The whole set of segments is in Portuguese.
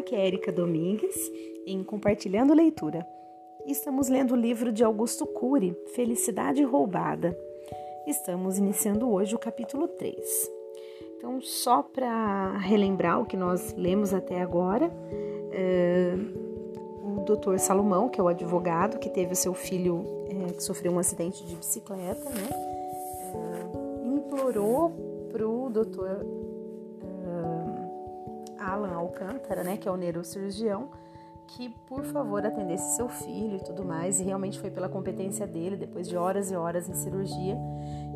Aqui é Erika Domingues em Compartilhando Leitura. Estamos lendo o livro de Augusto Cury, Felicidade Roubada. Estamos iniciando hoje o capítulo 3. Então, só para relembrar o que nós lemos até agora, é, o doutor Salomão, que é o advogado que teve o seu filho é, que sofreu um acidente de bicicleta, né, é, implorou para o doutor Alan Alcântara, né, que é o neurocirurgião, que por favor atendesse seu filho e tudo mais, e realmente foi pela competência dele, depois de horas e horas em cirurgia,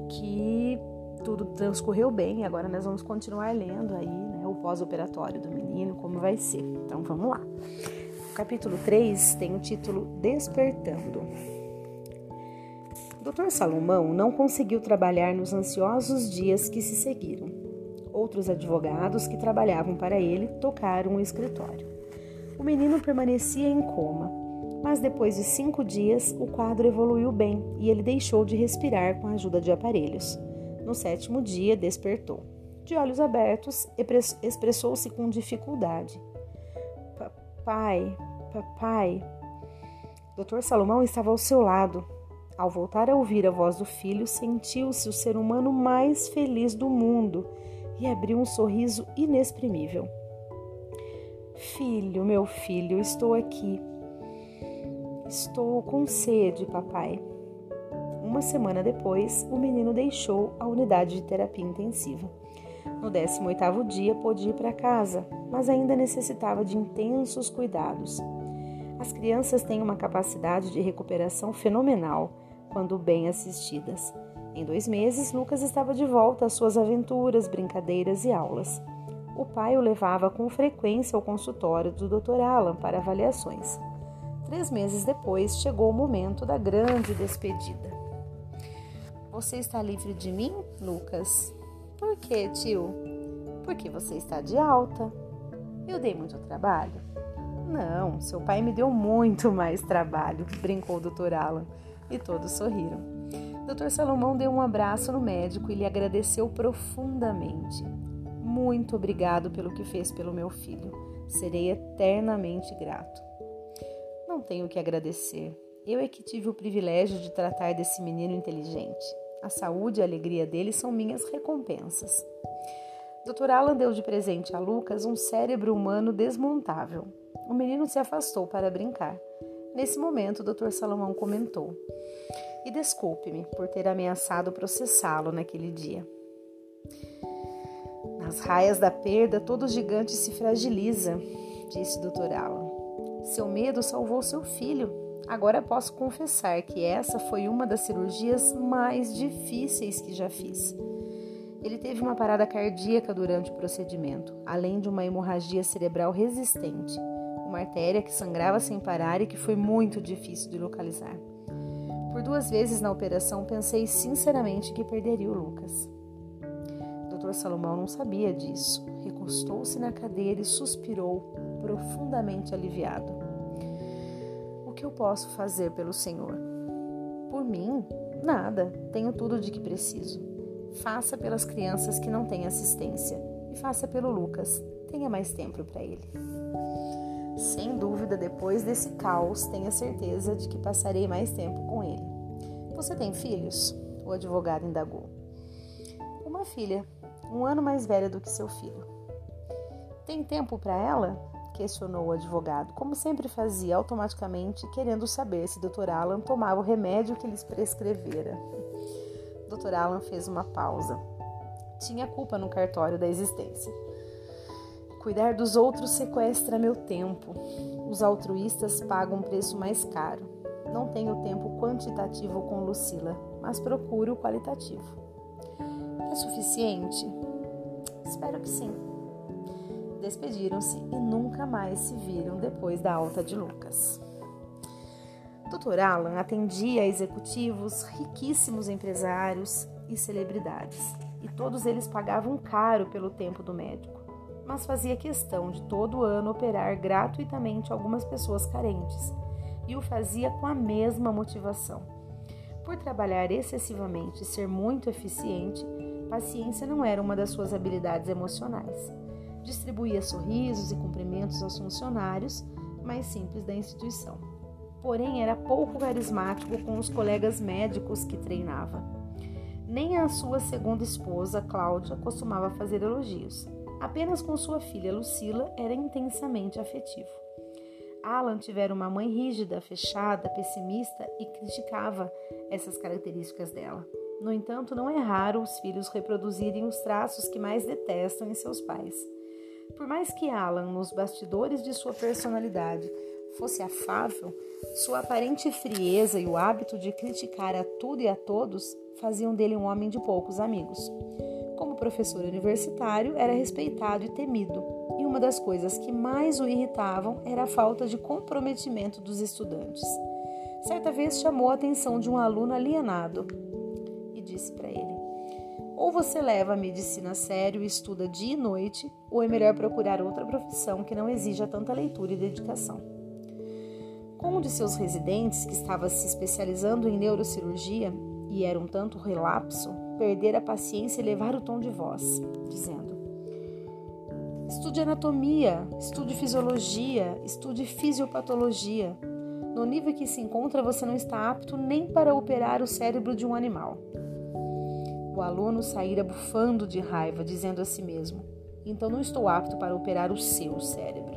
que tudo transcorreu bem. Agora nós vamos continuar lendo aí, né, o pós-operatório do menino, como vai ser. Então vamos lá. O capítulo 3 tem o título Despertando. Dr. Salomão não conseguiu trabalhar nos ansiosos dias que se seguiram. Outros advogados que trabalhavam para ele tocaram o escritório. O menino permanecia em coma, mas depois de cinco dias o quadro evoluiu bem e ele deixou de respirar com a ajuda de aparelhos. No sétimo dia, despertou. De olhos abertos, expressou-se com dificuldade. Papai, papai. Dr. Salomão estava ao seu lado. Ao voltar a ouvir a voz do filho, sentiu-se o ser humano mais feliz do mundo e abriu um sorriso inexprimível. Filho, meu filho, estou aqui. Estou com sede, papai. Uma semana depois, o menino deixou a unidade de terapia intensiva. No 18º dia pôde ir para casa, mas ainda necessitava de intensos cuidados. As crianças têm uma capacidade de recuperação fenomenal quando bem assistidas. Em dois meses, Lucas estava de volta às suas aventuras, brincadeiras e aulas. O pai o levava com frequência ao consultório do Dr. Alan para avaliações. Três meses depois, chegou o momento da grande despedida. Você está livre de mim, Lucas? Por quê, tio? Porque você está de alta. Eu dei muito trabalho? Não, seu pai me deu muito mais trabalho, brincou o Dr. Alan, e todos sorriram. Dr. Salomão deu um abraço no médico e lhe agradeceu profundamente. Muito obrigado pelo que fez pelo meu filho. Serei eternamente grato. Não tenho que agradecer. Eu é que tive o privilégio de tratar desse menino inteligente. A saúde e a alegria dele são minhas recompensas. Dr. Alan deu de presente a Lucas um cérebro humano desmontável. O menino se afastou para brincar. Nesse momento, o Dr. Salomão comentou: e desculpe-me por ter ameaçado processá-lo naquele dia. Nas raias da perda, todo gigante se fragiliza, disse Dr. Alan. Seu medo salvou seu filho. Agora posso confessar que essa foi uma das cirurgias mais difíceis que já fiz. Ele teve uma parada cardíaca durante o procedimento, além de uma hemorragia cerebral resistente, uma artéria que sangrava sem parar e que foi muito difícil de localizar. Duas vezes na operação pensei sinceramente que perderia o Lucas. Dr. Salomão não sabia disso. Recostou-se na cadeira e suspirou, profundamente aliviado. O que eu posso fazer pelo Senhor? Por mim, nada. Tenho tudo de que preciso. Faça pelas crianças que não têm assistência e faça pelo Lucas. Tenha mais tempo para ele. Sem dúvida, depois desse caos, tenha certeza de que passarei mais tempo. Você tem filhos? O advogado indagou. Uma filha, um ano mais velha do que seu filho. Tem tempo para ela? questionou o advogado, como sempre fazia automaticamente, querendo saber se Dr. Alan tomava o remédio que lhes prescrevera. Dr. Alan fez uma pausa. Tinha culpa no cartório da existência. Cuidar dos outros sequestra meu tempo. Os altruístas pagam um preço mais caro. Não tenho tempo quantitativo com Lucila, mas procuro o qualitativo. É suficiente? Espero que sim. Despediram-se e nunca mais se viram depois da alta de Lucas. Dr. Alan atendia executivos, riquíssimos empresários e celebridades, e todos eles pagavam caro pelo tempo do médico mas fazia questão de todo ano operar gratuitamente algumas pessoas carentes e o fazia com a mesma motivação. Por trabalhar excessivamente e ser muito eficiente, paciência não era uma das suas habilidades emocionais. Distribuía sorrisos e cumprimentos aos funcionários mais simples da instituição. Porém, era pouco carismático com os colegas médicos que treinava. Nem a sua segunda esposa, Cláudia, costumava fazer elogios. Apenas com sua filha Lucila era intensamente afetivo. Alan tivera uma mãe rígida, fechada, pessimista e criticava essas características dela. No entanto, não é raro os filhos reproduzirem os traços que mais detestam em seus pais. Por mais que Alan, nos bastidores de sua personalidade, fosse afável, sua aparente frieza e o hábito de criticar a tudo e a todos faziam dele um homem de poucos amigos. Como professor universitário, era respeitado e temido, uma das coisas que mais o irritavam era a falta de comprometimento dos estudantes. Certa vez chamou a atenção de um aluno alienado e disse para ele: Ou você leva a medicina a sério e estuda dia e noite, ou é melhor procurar outra profissão que não exija tanta leitura e dedicação. Com um de seus residentes, que estava se especializando em neurocirurgia e era um tanto relapso, perder a paciência e levar o tom de voz, dizendo: Estude anatomia, estude fisiologia, estude fisiopatologia. No nível que se encontra, você não está apto nem para operar o cérebro de um animal. O aluno saíra bufando de raiva, dizendo a si mesmo: Então não estou apto para operar o seu cérebro.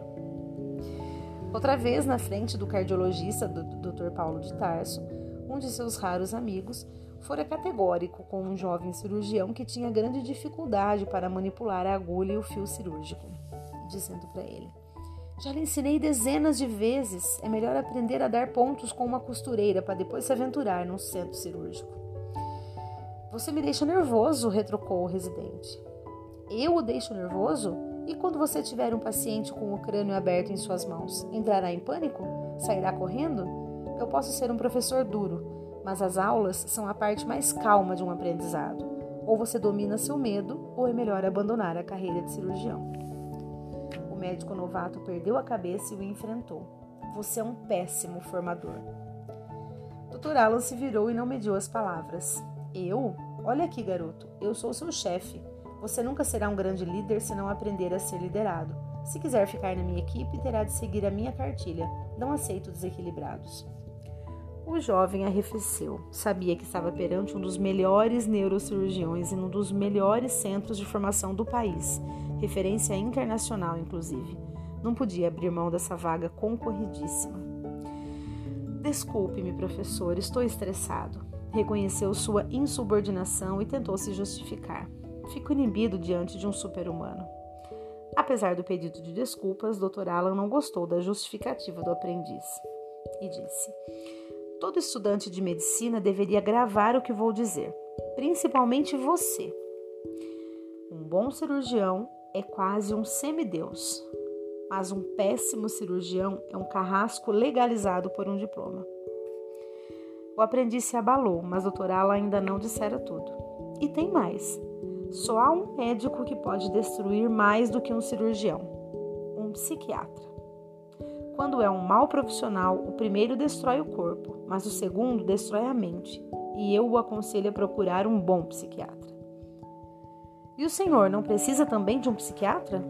Outra vez, na frente do cardiologista, do Dr. Paulo de Tarso, um de seus raros amigos, fora categórico com um jovem cirurgião que tinha grande dificuldade para manipular a agulha e o fio cirúrgico, dizendo para ele: Já lhe ensinei dezenas de vezes, é melhor aprender a dar pontos com uma costureira para depois se aventurar num centro cirúrgico. Você me deixa nervoso, retrucou o residente. Eu o deixo nervoso? E quando você tiver um paciente com o crânio aberto em suas mãos, entrará em pânico? Sairá correndo? Eu posso ser um professor duro, mas as aulas são a parte mais calma de um aprendizado. Ou você domina seu medo, ou é melhor abandonar a carreira de cirurgião. O médico novato perdeu a cabeça e o enfrentou. Você é um péssimo formador. Dr. Alan se virou e não mediu as palavras. Eu? Olha aqui, garoto, eu sou seu chefe. Você nunca será um grande líder se não aprender a ser liderado. Se quiser ficar na minha equipe, terá de seguir a minha cartilha. Não aceito desequilibrados. O jovem arrefeceu. Sabia que estava perante um dos melhores neurocirurgiões e um dos melhores centros de formação do país, referência internacional, inclusive. Não podia abrir mão dessa vaga concorridíssima. Desculpe-me, professor, estou estressado. Reconheceu sua insubordinação e tentou se justificar. Fico inibido diante de um super-humano. Apesar do pedido de desculpas, Dr. Alan não gostou da justificativa do aprendiz e disse: Todo estudante de medicina deveria gravar o que vou dizer, principalmente você. Um bom cirurgião é quase um semideus, mas um péssimo cirurgião é um carrasco legalizado por um diploma. O aprendiz se abalou, mas doutor Ala ainda não dissera tudo. E tem mais. Só há um médico que pode destruir mais do que um cirurgião: um psiquiatra. Quando é um mau profissional, o primeiro destrói o corpo, mas o segundo destrói a mente. E eu o aconselho a procurar um bom psiquiatra. E o senhor não precisa também de um psiquiatra?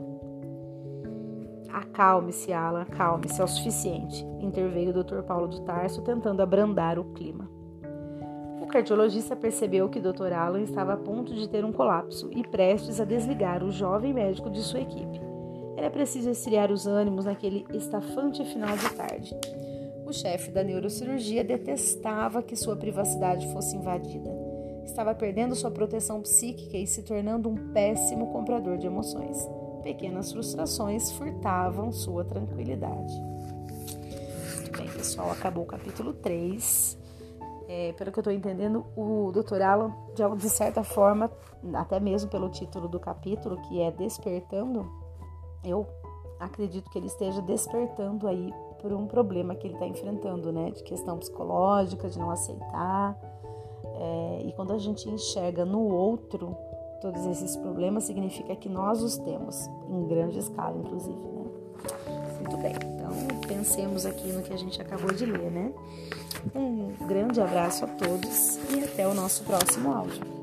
Acalme-se, Alan, acalme-se, é o suficiente, interveio o Dr. Paulo do Tarso, tentando abrandar o clima. O cardiologista percebeu que o Dr. Alan estava a ponto de ter um colapso e prestes a desligar o jovem médico de sua equipe. Era preciso esfriar os ânimos naquele estafante final de tarde. O chefe da neurocirurgia detestava que sua privacidade fosse invadida. Estava perdendo sua proteção psíquica e se tornando um péssimo comprador de emoções. Pequenas frustrações furtavam sua tranquilidade. Muito bem, pessoal, acabou o capítulo 3. É, pelo que eu estou entendendo, o Dr. Alan, de certa forma, até mesmo pelo título do capítulo, que é Despertando, eu acredito que ele esteja despertando aí por um problema que ele está enfrentando, né? De questão psicológica, de não aceitar. É, e quando a gente enxerga no outro todos esses problemas, significa que nós os temos, em grande escala, inclusive, né? Muito bem, então pensemos aqui no que a gente acabou de ler, né? Um grande abraço a todos e até o nosso próximo áudio.